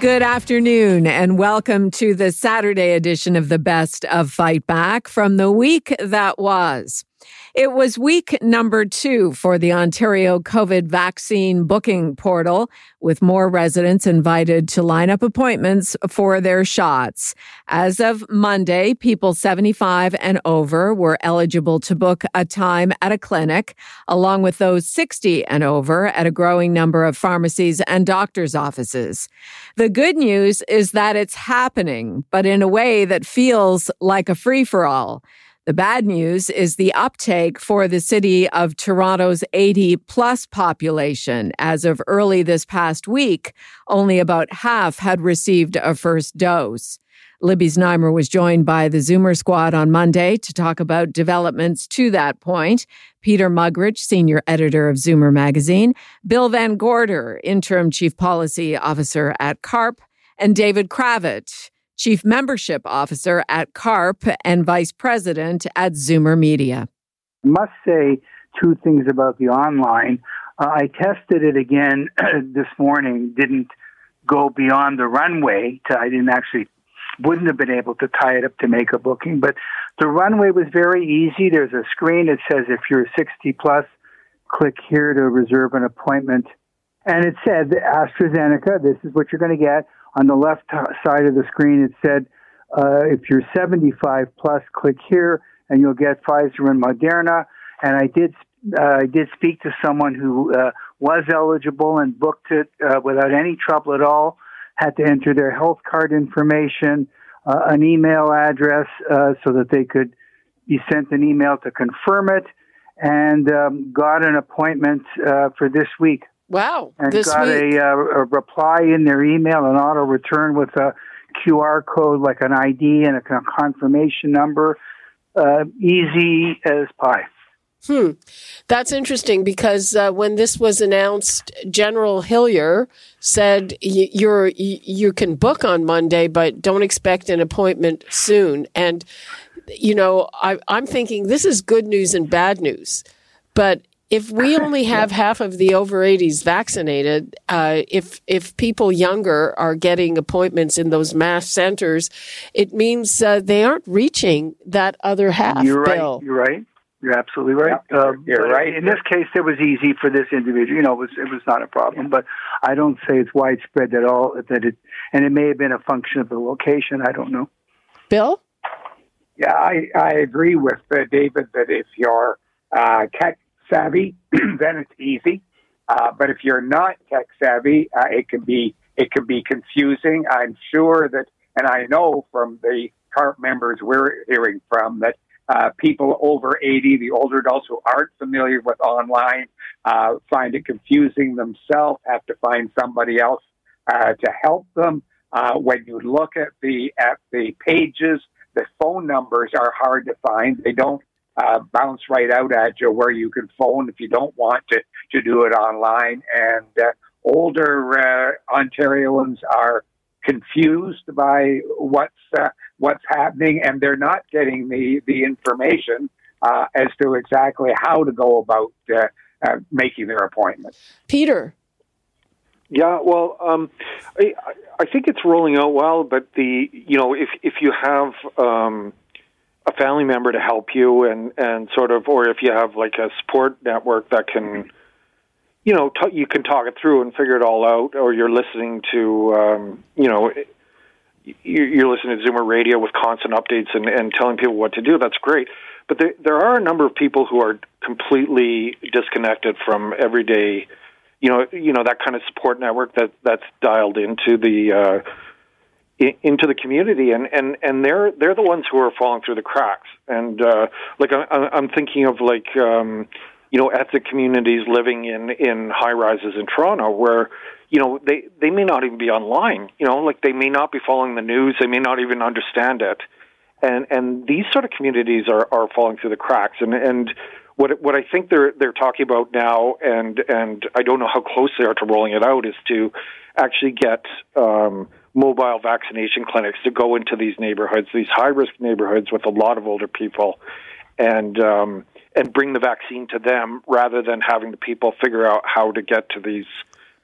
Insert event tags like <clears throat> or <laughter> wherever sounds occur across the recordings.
Good afternoon, and welcome to the Saturday edition of the Best of Fight Back from the week that was. It was week number two for the Ontario COVID vaccine booking portal, with more residents invited to line up appointments for their shots. As of Monday, people 75 and over were eligible to book a time at a clinic, along with those 60 and over at a growing number of pharmacies and doctors' offices. The good news is that it's happening, but in a way that feels like a free for all. The bad news is the uptake for the city of Toronto's 80 plus population. As of early this past week, only about half had received a first dose. Libby Znaimer was joined by the Zoomer squad on Monday to talk about developments to that point. Peter Muggeridge, senior editor of Zoomer magazine, Bill Van Gorder, interim chief policy officer at CARP, and David Cravit, Chief Membership Officer at CARP and Vice President at Zoomer Media. I must say two things about the online. Uh, I tested it again <clears throat> this morning, didn't go beyond the runway. To, I didn't actually, wouldn't have been able to tie it up to make a booking, but the runway was very easy. There's a screen that says if you're 60 plus, click here to reserve an appointment. And it said AstraZeneca, this is what you're going to get on the left side of the screen, it said, uh, if you're 75 plus, click here and you'll get Pfizer and Moderna. And I did, uh, I did speak to someone who uh, was eligible and booked it uh, without any trouble at all. Had to enter their health card information, uh, an email address, uh, so that they could be sent an email to confirm it, and um, got an appointment for this week. Wow. And this got week. A, uh, a reply in their email, an auto return with a QR code like an ID and a confirmation number. Uh, easy as pie. Hmm. That's interesting because uh, when this was announced, General Hillier said you're you can book on Monday, but don't expect an appointment soon. And you know, I, I'm thinking this is good news and bad news. But if we <laughs> only have half of the over 80s vaccinated, uh, if if people younger are getting appointments in those mass centers, it means uh, they aren't reaching that other half. You're Bill. right. You're right. You're absolutely right. Yeah, um, you're right. In this case, it was easy for this individual. You know, it was it was not a problem. But I don't say it's widespread at all. That it and it may have been a function of the location. I don't know. Bill. Yeah, I, I agree with uh, David that if you're uh, tech savvy, <clears throat> then it's easy. Uh, but if you're not tech savvy, uh, it can be it can be confusing. I'm sure that, and I know from the CARP members we're hearing from that uh, people over 80, the older adults who aren't familiar with online, uh, find it confusing themselves. Have to find somebody else uh, to help them. Uh, when you look at the at the pages, the phone numbers are hard to find. They don't uh, bounce right out at you where you can phone if you don't want to, to do it online. And uh, older uh, Ontarians are confused by what's uh, what's happening, and they're not getting the the information uh, as to exactly how to go about uh, uh, making their appointment. Peter. Yeah, well, um, I, I think it's rolling out well, but the you know if if you have um, a family member to help you and and sort of or if you have like a support network that can you know t- you can talk it through and figure it all out or you're listening to um, you know you're listening to Zoomer radio with constant updates and, and telling people what to do. That's great, but there there are a number of people who are completely disconnected from everyday, you know, you know that kind of support network that that's dialed into the uh, into the community, and and and they're they're the ones who are falling through the cracks. And uh, like I, I'm thinking of like um, you know ethnic communities living in in high rises in Toronto where you know they they may not even be online. You know, like they may not be following the news. They may not even understand it. and and these sort of communities are are falling through the cracks. And and what what I think they're they're talking about now, and and I don't know how close they are to rolling it out, is to actually get um, mobile vaccination clinics to go into these neighborhoods, these high risk neighborhoods with a lot of older people, and um, and bring the vaccine to them rather than having the people figure out how to get to these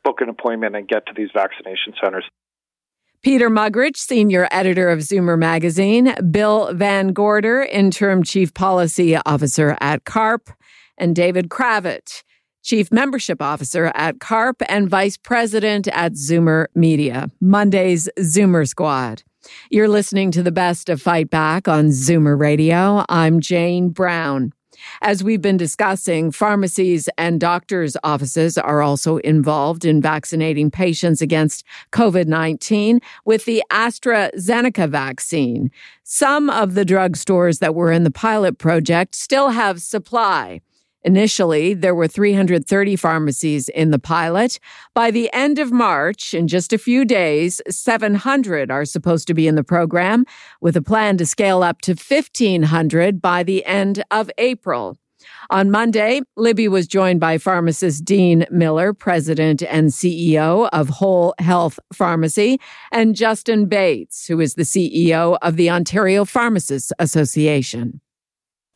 book an appointment and get to these vaccination centers. Peter Muggeridge, senior editor of Zoomer magazine, Bill Van Gorder, interim chief policy officer at CARP, and David Cravit, chief membership officer at CARP and vice president at Zoomer Media, Monday's Zoomer Squad. You're listening to the best of Fight Back on Zoomer Radio. I'm Jane Brown. As we've been discussing, pharmacies and doctors' offices are also involved in vaccinating patients against COVID 19 with the AstraZeneca vaccine. Some of the drugstores that were in the pilot project still have supply. Initially, there were 330 pharmacies in the pilot. By the end of March, in just a few days, 700 are supposed to be in the program, with a plan to scale up to 1,500 by the end of April. On Monday, Libby was joined by pharmacist Dean Miller, president and CEO of Whole Health Pharmacy, and Justin Bates, who is the CEO of the Ontario Pharmacists Association.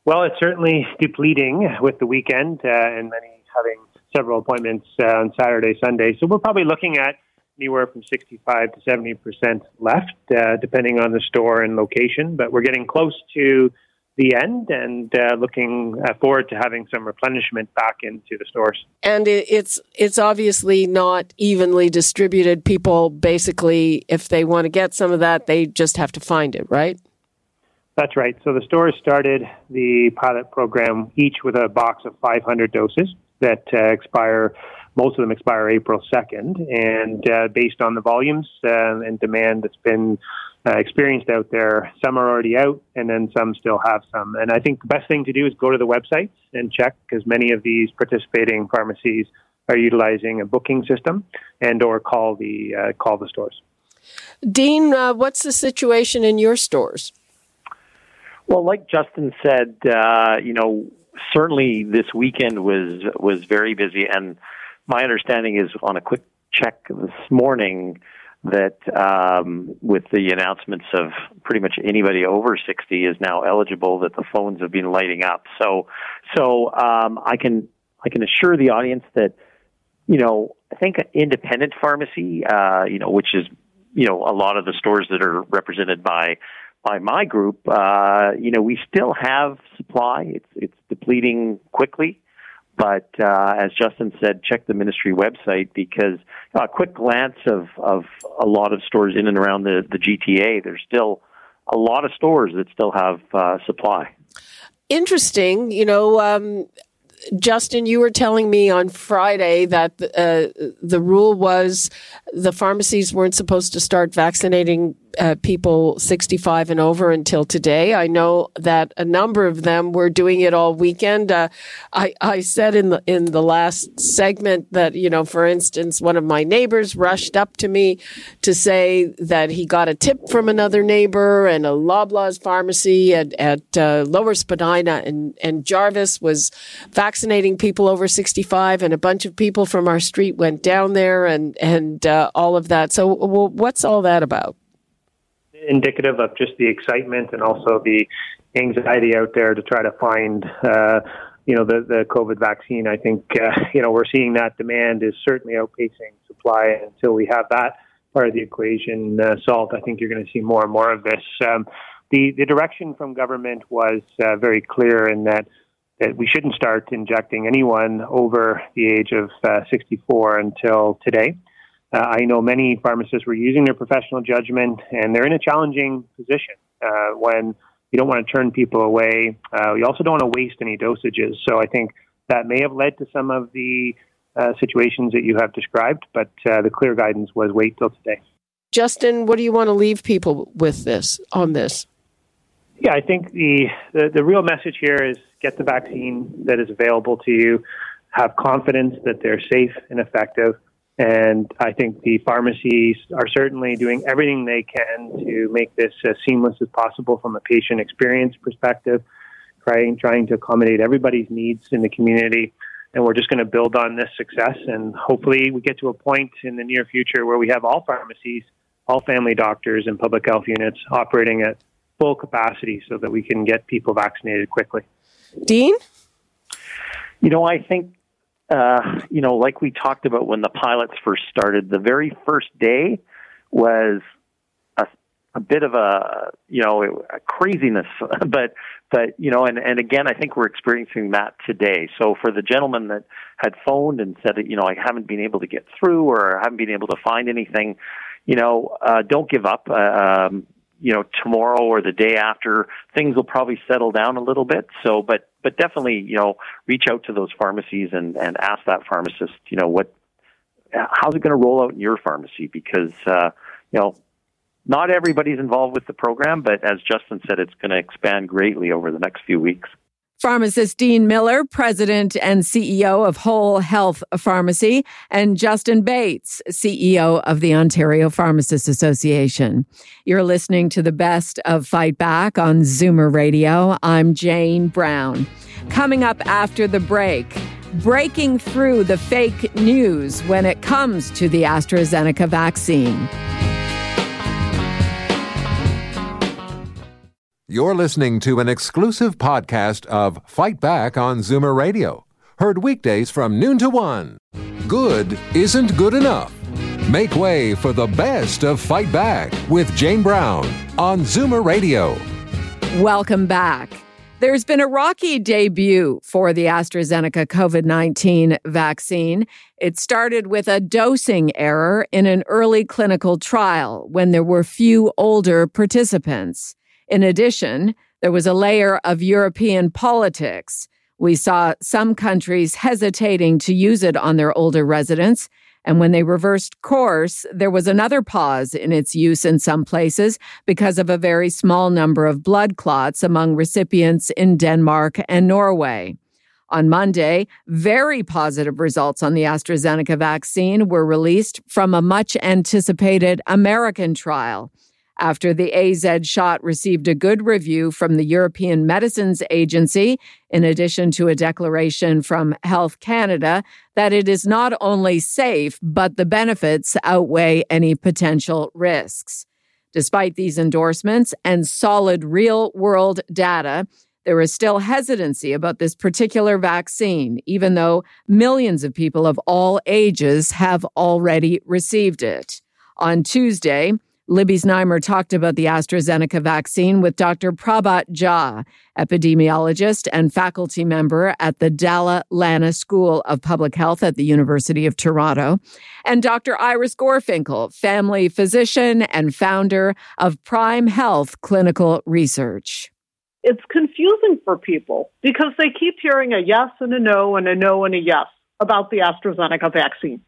Well, it's certainly depleting with the weekend uh, and many having several appointments uh, on Saturday, Sunday. So we're probably looking at anywhere from 65 to 70 percent left, uh, depending on the store and location. But we're getting close to the end and uh, looking uh, forward to having some replenishment back into the stores. And it's it's obviously not evenly distributed. People basically, if they want to get some of that, they just have to find it, right? That's right. So the stores started the pilot program each with a box of 500 doses that uh, expire. Most of them expire April 2nd, and uh, based on the volumes uh, and demand that's been uh, experienced out there, some are already out, and then some still have some. And I think the best thing to do is go to the websites and check, because many of these participating pharmacies are utilizing a booking system, and or call the uh, call the stores. Dean, uh, what's the situation in your stores? Well, like Justin said, uh, you know, certainly this weekend was was very busy, and my understanding is on a quick check this morning that um, with the announcements of pretty much anybody over 60 is now eligible, that the phones have been lighting up. So, so um, I can I can assure the audience that you know I think independent pharmacy, uh, you know, which is you know a lot of the stores that are represented by by my group, uh, you know, we still have supply. It's it's depleting quickly, but uh, as Justin said, check the ministry website because a quick glance of of a lot of stores in and around the the GTA, there's still a lot of stores that still have uh, supply. Interesting, you know. Um, Justin, you were telling me on Friday that uh, the rule was the pharmacies weren't supposed to start vaccinating uh, people 65 and over until today. I know that a number of them were doing it all weekend. Uh, I, I said in the in the last segment that you know, for instance, one of my neighbors rushed up to me to say that he got a tip from another neighbor, and a Loblaws pharmacy at at uh, Lower Spadina and and Jarvis was vaccinating people over 65, and a bunch of people from our street went down there and and uh, all of that. So, well, what's all that about? Indicative of just the excitement and also the anxiety out there to try to find, uh, you know, the, the COVID vaccine. I think, uh, <laughs> you know, we're seeing that demand is certainly outpacing supply. Until we have that part of the equation uh, solved, I think you're going to see more and more of this. Um, the, the direction from government was uh, very clear in that that we shouldn't start injecting anyone over the age of uh, 64 until today. Uh, I know many pharmacists were using their professional judgment, and they're in a challenging position uh, when you don't want to turn people away. Uh, you also don't want to waste any dosages. So I think that may have led to some of the uh, situations that you have described, but uh, the clear guidance was wait till today. Justin, what do you want to leave people with this on this? Yeah, I think the, the, the real message here is get the vaccine that is available to you, have confidence that they're safe and effective And I think the pharmacies are certainly doing everything they can to make this as seamless as possible from a patient experience perspective, trying, trying to accommodate everybody's needs in the community. And we're just going to build on this success. And hopefully, we get to a point in the near future where we have all pharmacies, all family doctors, and public health units operating at full capacity so that we can get people vaccinated quickly. Dean? You know, I think uh, you know, like we talked about when the pilots first started, the very first day was a, a bit of a, you know, a craziness, <laughs> but, but, you know, and, and again, I think we're experiencing that today. So for the gentleman that had phoned and said that, you know, I haven't been able to get through or I haven't been able to find anything, you know, uh, don't give up. Uh, um, you know, tomorrow or the day after, things will probably settle down a little bit. So, but but definitely, you know, reach out to those pharmacies and and ask that pharmacist, you know, what how's it going to roll out in your pharmacy because uh, you know not everybody's involved with the program, but as Justin said, it's going to expand greatly over the next few weeks. Pharmacist Dean Miller, President and CEO of Whole Health Pharmacy, and Justin Bates, CEO of the Ontario Pharmacists Association. You're listening to the best of Fight Back on Zoomer Radio. I'm Jane Brown. Coming up after the break, breaking through the fake news when it comes to the AstraZeneca vaccine. You're listening to an exclusive podcast of Fight Back on Zoomer Radio. Heard weekdays from noon to one. Good isn't good enough. Make way for the best of Fight Back with Jane Brown on Zoomer Radio. Welcome back. There's been a rocky debut for the AstraZeneca COVID 19 vaccine. It started with a dosing error in an early clinical trial when there were few older participants. In addition, there was a layer of European politics. We saw some countries hesitating to use it on their older residents. And when they reversed course, there was another pause in its use in some places because of a very small number of blood clots among recipients in Denmark and Norway. On Monday, very positive results on the AstraZeneca vaccine were released from a much anticipated American trial after the AZ shot received a good review from the European Medicines Agency, in addition to a declaration from Health Canada that it is not only safe, but the benefits outweigh any potential risks. Despite these endorsements and solid real world data, there is still hesitancy about this particular vaccine, even though millions of people of all ages have already received it. On Tuesday, Libby Znaimer talked about the AstraZeneca vaccine with Dr. Prabhat Jha, epidemiologist and faculty member at the Dalla Lana School of Public Health at the University of Toronto, and Dr. Iris Gorfinkel, family physician and founder of Prime Health Clinical Research. It's confusing for people because they keep hearing a yes and a no and a no and a yes about the AstraZeneca vaccine.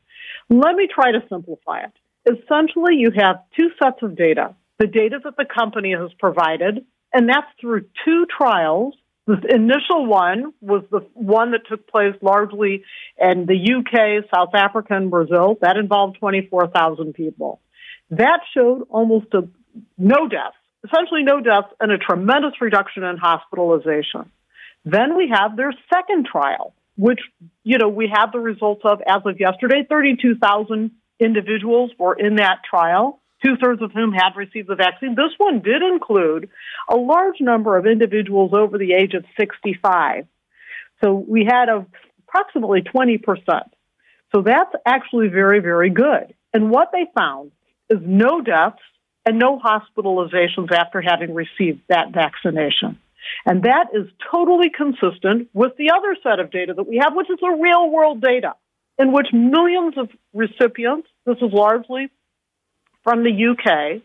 Let me try to simplify it essentially you have two sets of data the data that the company has provided, and that's through two trials. The initial one was the one that took place largely in the UK, South Africa, and Brazil. That involved 24,000 people. That showed almost a, no deaths, essentially no deaths, and a tremendous reduction in hospitalization. Then we have their second trial, which, you know, we have the results of as of yesterday, 32,000 individuals were in that trial, two thirds of whom had received the vaccine. This one did include a large number of individuals over the age of 65. So we had a, approximately 20%. So that's actually very, very good. And what they found is no deaths and no hospitalizations after having received that vaccination. And that is totally consistent with the other set of data that we have, which is the real world data in which millions of recipients, this is largely from the UK,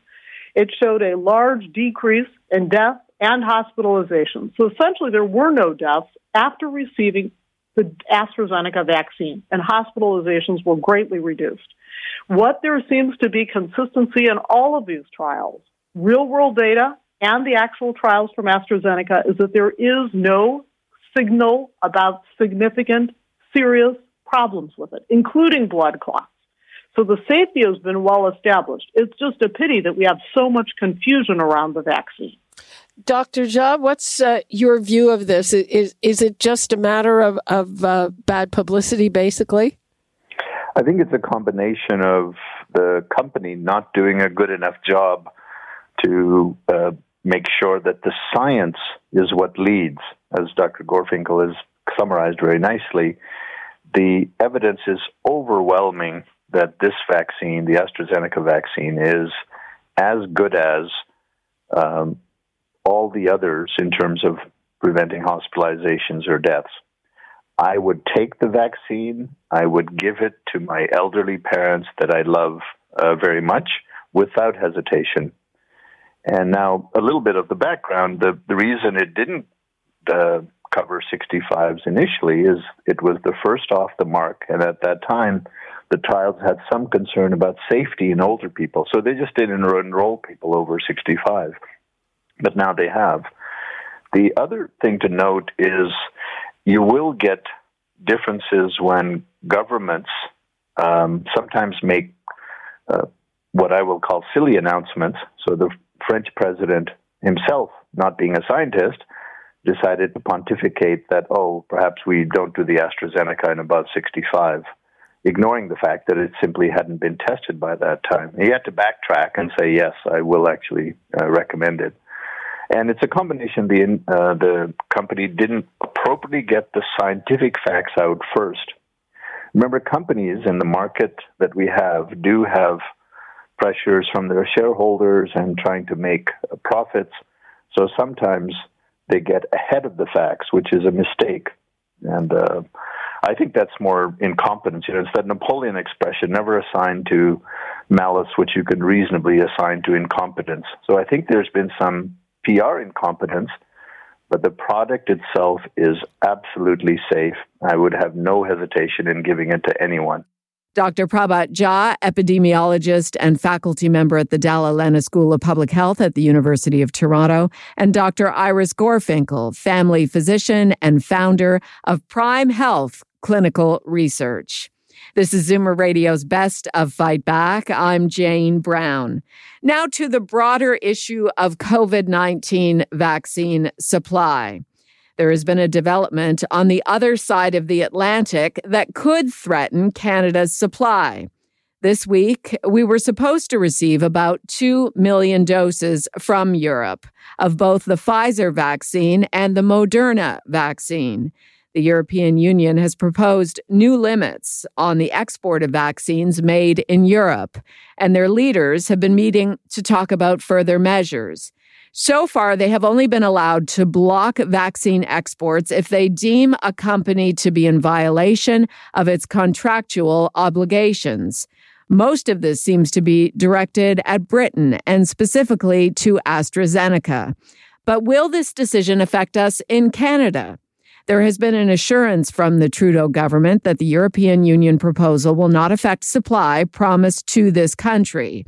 it showed a large decrease in death and hospitalization. So essentially, there were no deaths after receiving the AstraZeneca vaccine, and hospitalizations were greatly reduced. What there seems to be consistency in all of these trials, real world data and the actual trials from AstraZeneca, is that there is no signal about significant, serious problems with it, including blood clots. So the safety has been well established. It's just a pity that we have so much confusion around the vaccine. Dr. Jha, what's uh, your view of this? Is is it just a matter of of uh, bad publicity, basically? I think it's a combination of the company not doing a good enough job to uh, make sure that the science is what leads, as Dr. Gorfinkel has summarized very nicely. The evidence is overwhelming that this vaccine, the AstraZeneca vaccine, is as good as um, all the others in terms of preventing hospitalizations or deaths. I would take the vaccine. I would give it to my elderly parents that I love uh, very much without hesitation. And now, a little bit of the background the, the reason it didn't uh, cover 65s initially is it was the first off the mark. And at that time, the trials had some concern about safety in older people. So they just didn't enroll people over 65. But now they have. The other thing to note is you will get differences when governments um, sometimes make uh, what I will call silly announcements. So the French president himself, not being a scientist, decided to pontificate that, oh, perhaps we don't do the AstraZeneca in above 65, ignoring the fact that it simply hadn't been tested by that time. He had to backtrack and say, yes, I will actually uh, recommend it. And it's a combination. The uh, the company didn't appropriately get the scientific facts out first. Remember, companies in the market that we have do have pressures from their shareholders and trying to make profits. So sometimes they get ahead of the facts, which is a mistake. And uh, I think that's more incompetence. You know, it's that Napoleon expression, never assign to malice which you can reasonably assign to incompetence. So I think there's been some PR incompetence, but the product itself is absolutely safe. I would have no hesitation in giving it to anyone. Dr. Prabhat Jha, epidemiologist and faculty member at the Lana School of Public Health at the University of Toronto, and Dr. Iris Gorfinkel, family physician and founder of Prime Health Clinical Research. This is Zoomer Radio's Best of Fight Back. I'm Jane Brown. Now to the broader issue of COVID 19 vaccine supply. There has been a development on the other side of the Atlantic that could threaten Canada's supply. This week, we were supposed to receive about 2 million doses from Europe of both the Pfizer vaccine and the Moderna vaccine. The European Union has proposed new limits on the export of vaccines made in Europe, and their leaders have been meeting to talk about further measures. So far, they have only been allowed to block vaccine exports if they deem a company to be in violation of its contractual obligations. Most of this seems to be directed at Britain and specifically to AstraZeneca. But will this decision affect us in Canada? There has been an assurance from the Trudeau government that the European Union proposal will not affect supply promised to this country.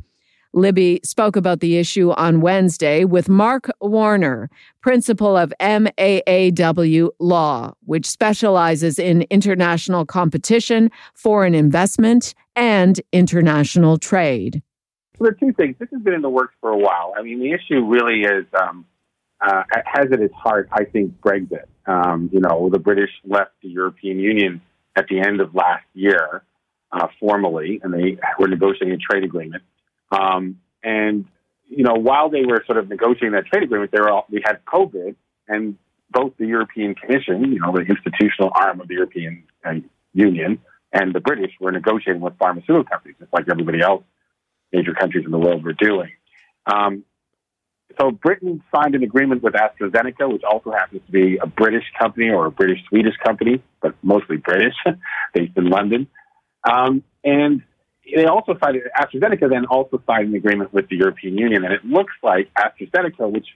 Libby spoke about the issue on Wednesday with Mark Warner, principal of MAAW Law, which specializes in international competition, foreign investment, and international trade. There are two things. This has been in the works for a while. I mean, the issue really is um, uh, has at its heart, I think, Brexit. Um, you know, the British left the European Union at the end of last year uh, formally, and they were negotiating a trade agreement. Um, and you know, while they were sort of negotiating that trade agreement, they were all, we had COVID, and both the European Commission, you know, the institutional arm of the European uh, Union, and the British were negotiating with pharmaceutical companies, just like everybody else, major countries in the world were doing. Um, so Britain signed an agreement with AstraZeneca, which also happens to be a British company or a British Swedish company, but mostly British, <laughs> based in London. Um, and they also signed AstraZeneca then also signed an agreement with the European Union, and it looks like AstraZeneca, which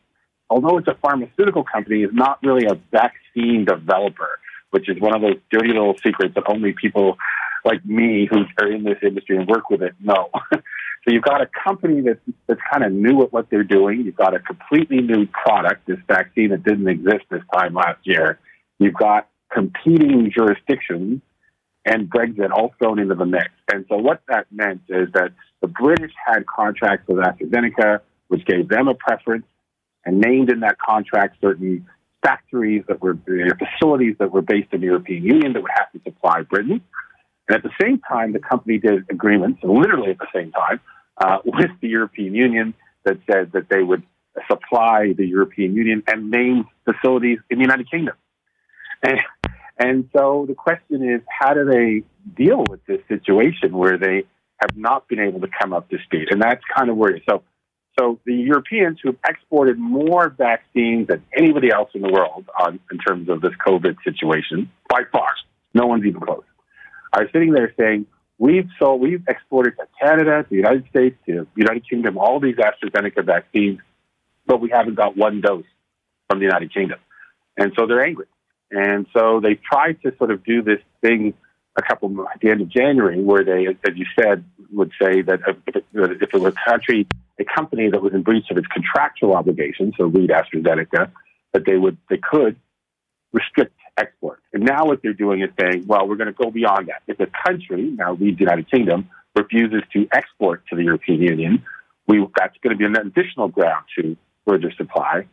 although it's a pharmaceutical company, is not really a vaccine developer, which is one of those dirty little secrets that only people like me who are in this industry and work with it know. <laughs> So you've got a company that's, that's kind of new at what they're doing. You've got a completely new product, this vaccine that didn't exist this time last year. You've got competing jurisdictions and Brexit all thrown into the mix. And so what that meant is that the British had contracts with AstraZeneca, which gave them a preference, and named in that contract certain factories that were facilities that were based in the European Union that would have to supply Britain. And at the same time, the company did agreements, literally at the same time, uh, with the European Union that said that they would supply the European Union and name facilities in the United Kingdom. And, and so the question is, how do they deal with this situation where they have not been able to come up to speed? And that's kind of where, so, so the Europeans who have exported more vaccines than anybody else in the world on, in terms of this COVID situation, by far, no one's even close, are sitting there saying, we've sold, we've exported to Canada, to the United States, to the United Kingdom, all these AstraZeneca vaccines, but we haven't got one dose from the United Kingdom. And so they're angry. And so they tried to sort of do this thing a couple at the end of January, where they, as you said, would say that if it, was a country, a company that was in breach of its contractual obligations, so read AstraZeneca, that they would they could restrict export. And now what they're doing is saying, well, we're going to go beyond that. If a country, now read the United Kingdom, refuses to export to the European Union, we that's going to be an additional ground to further supply.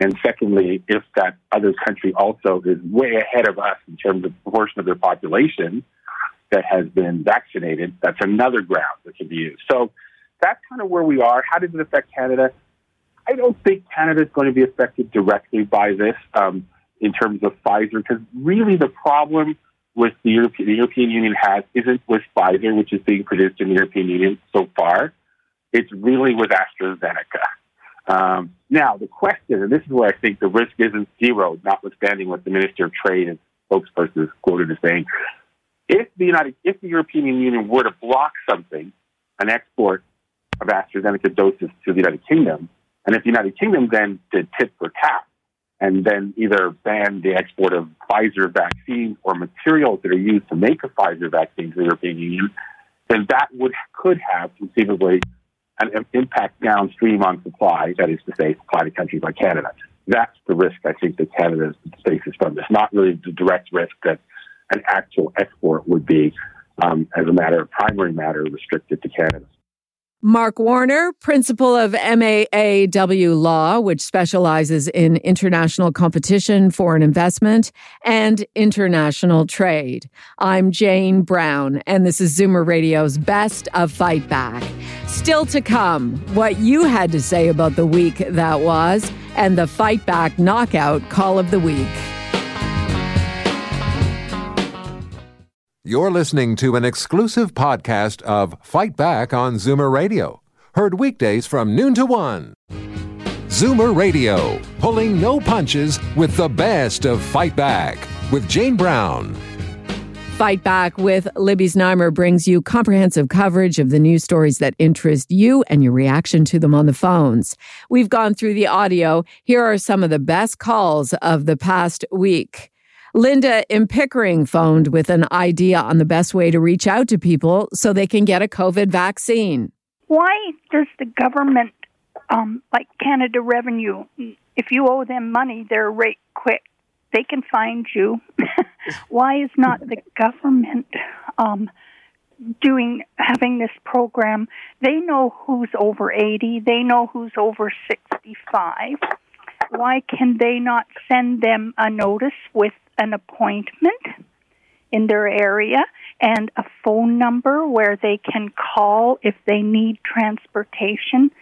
And secondly, if that other country also is way ahead of us in terms of proportion of their population that has been vaccinated, that's another ground that can be used. So that's kind of where we are. How does it affect Canada? I don't think Canada is going to be affected directly by this um, in terms of Pfizer, because really the problem with the European, the European Union has isn't with Pfizer, which is being produced in the European Union so far. It's really with AstraZeneca. Um, now, the question, and this is where I think the risk isn't zero, notwithstanding what the Minister of Trade and spokesperson is quoted as saying, if the United, if the European Union were to block something, an export of AstraZeneca doses to the United Kingdom, and if the United Kingdom then did tit for tat and then either ban the export of Pfizer vaccines or materials that are used to make a Pfizer vaccine to the European Union, then that would could have conceivably an impact downstream on supply, that is to say, supply to countries like Canada. That's the risk I think that Canada faces from this, not really the direct risk that an actual export would be, um, as a matter of primary matter, restricted to Canada. Mark Warner, principal of MAAW Law, which specializes in international competition, foreign investment, and international trade. I'm Jane Brown, and this is Zoomer Radio's Best of Fight Back. Still to come, what you had to say about the week that was, and the Fight Back Knockout Call of the Week. You're listening to an exclusive podcast of Fight Back on Zoomer Radio, heard weekdays from noon to one. Zoomer Radio, pulling no punches with the best of Fight Back with Jane Brown. Fight Back with Libby Znaimer brings you comprehensive coverage of the news stories that interest you and your reaction to them on the phones. We've gone through the audio. Here are some of the best calls of the past week. Linda in Pickering phoned with an idea on the best way to reach out to people so they can get a COVID vaccine. Why does the government, um, like Canada Revenue, if you owe them money, they're right quick. They can find you. <laughs> Why is not the government um, doing having this program? They know who's over eighty. They know who's over sixty-five. Why can they not send them a notice with an appointment in their area and a phone number where they can call if they need transportation.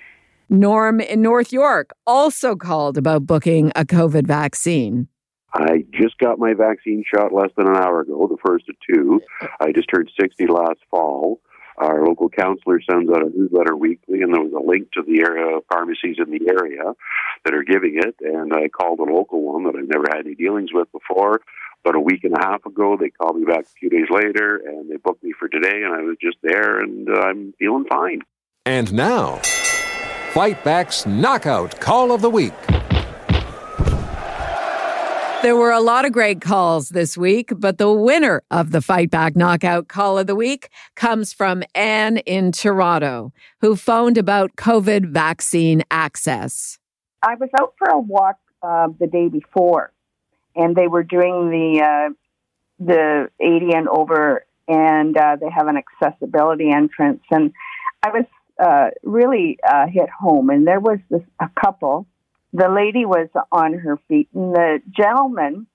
Norm in North York also called about booking a COVID vaccine. I just got my vaccine shot less than an hour ago, the first of two. I just turned 60 last fall. Our local counselor sends out a newsletter weekly, and there was a link to the area pharmacies in the area that are giving it. And I called a local one that I've never had any dealings with before. But a week and a half ago, they called me back a few days later, and they booked me for today, and I was just there, and uh, I'm feeling fine. And now, Fight Back's Knockout Call of the Week. There were a lot of great calls this week, but the winner of the Fight Back Knockout Call of the Week comes from Anne in Toronto, who phoned about COVID vaccine access. I was out for a walk uh, the day before, and they were doing the uh, the 80 and over and uh, they have an accessibility entrance. And I was uh, really uh, hit home, and there was this a couple. The lady was on her feet, and the gentleman,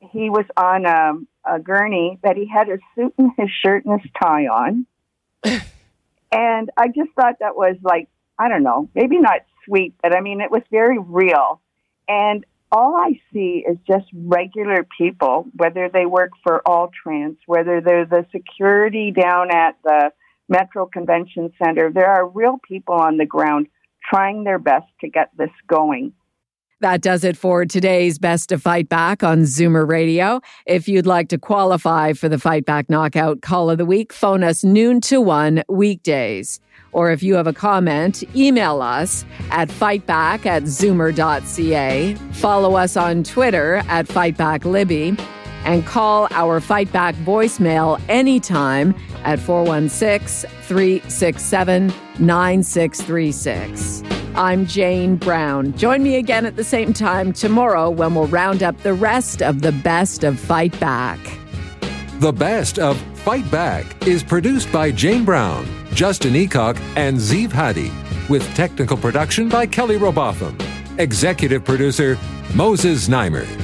he was on a, a gurney, but he had his suit and his shirt and his tie on. <laughs> and I just thought that was like, I don't know, maybe not sweet, but I mean, it was very real. And all I see is just regular people, whether they work for Alltrans, whether they're the security down at the Metro Convention Center. There are real people on the ground trying their best to get this going. That does it for today's Best to Fight Back on Zoomer Radio. If you'd like to qualify for the Fight Back Knockout Call of the Week, phone us noon to one weekdays. Or if you have a comment, email us at fightback at zoomer.ca. Follow us on Twitter at FightbackLibby and call our Fight Back voicemail anytime at 416 367 9636. I'm Jane Brown. Join me again at the same time tomorrow when we'll round up the rest of the best of Fight Back. The Best of Fight Back is produced by Jane Brown, Justin Eacock, and Zeev Hadi, with technical production by Kelly Robotham. Executive producer Moses Znaimer.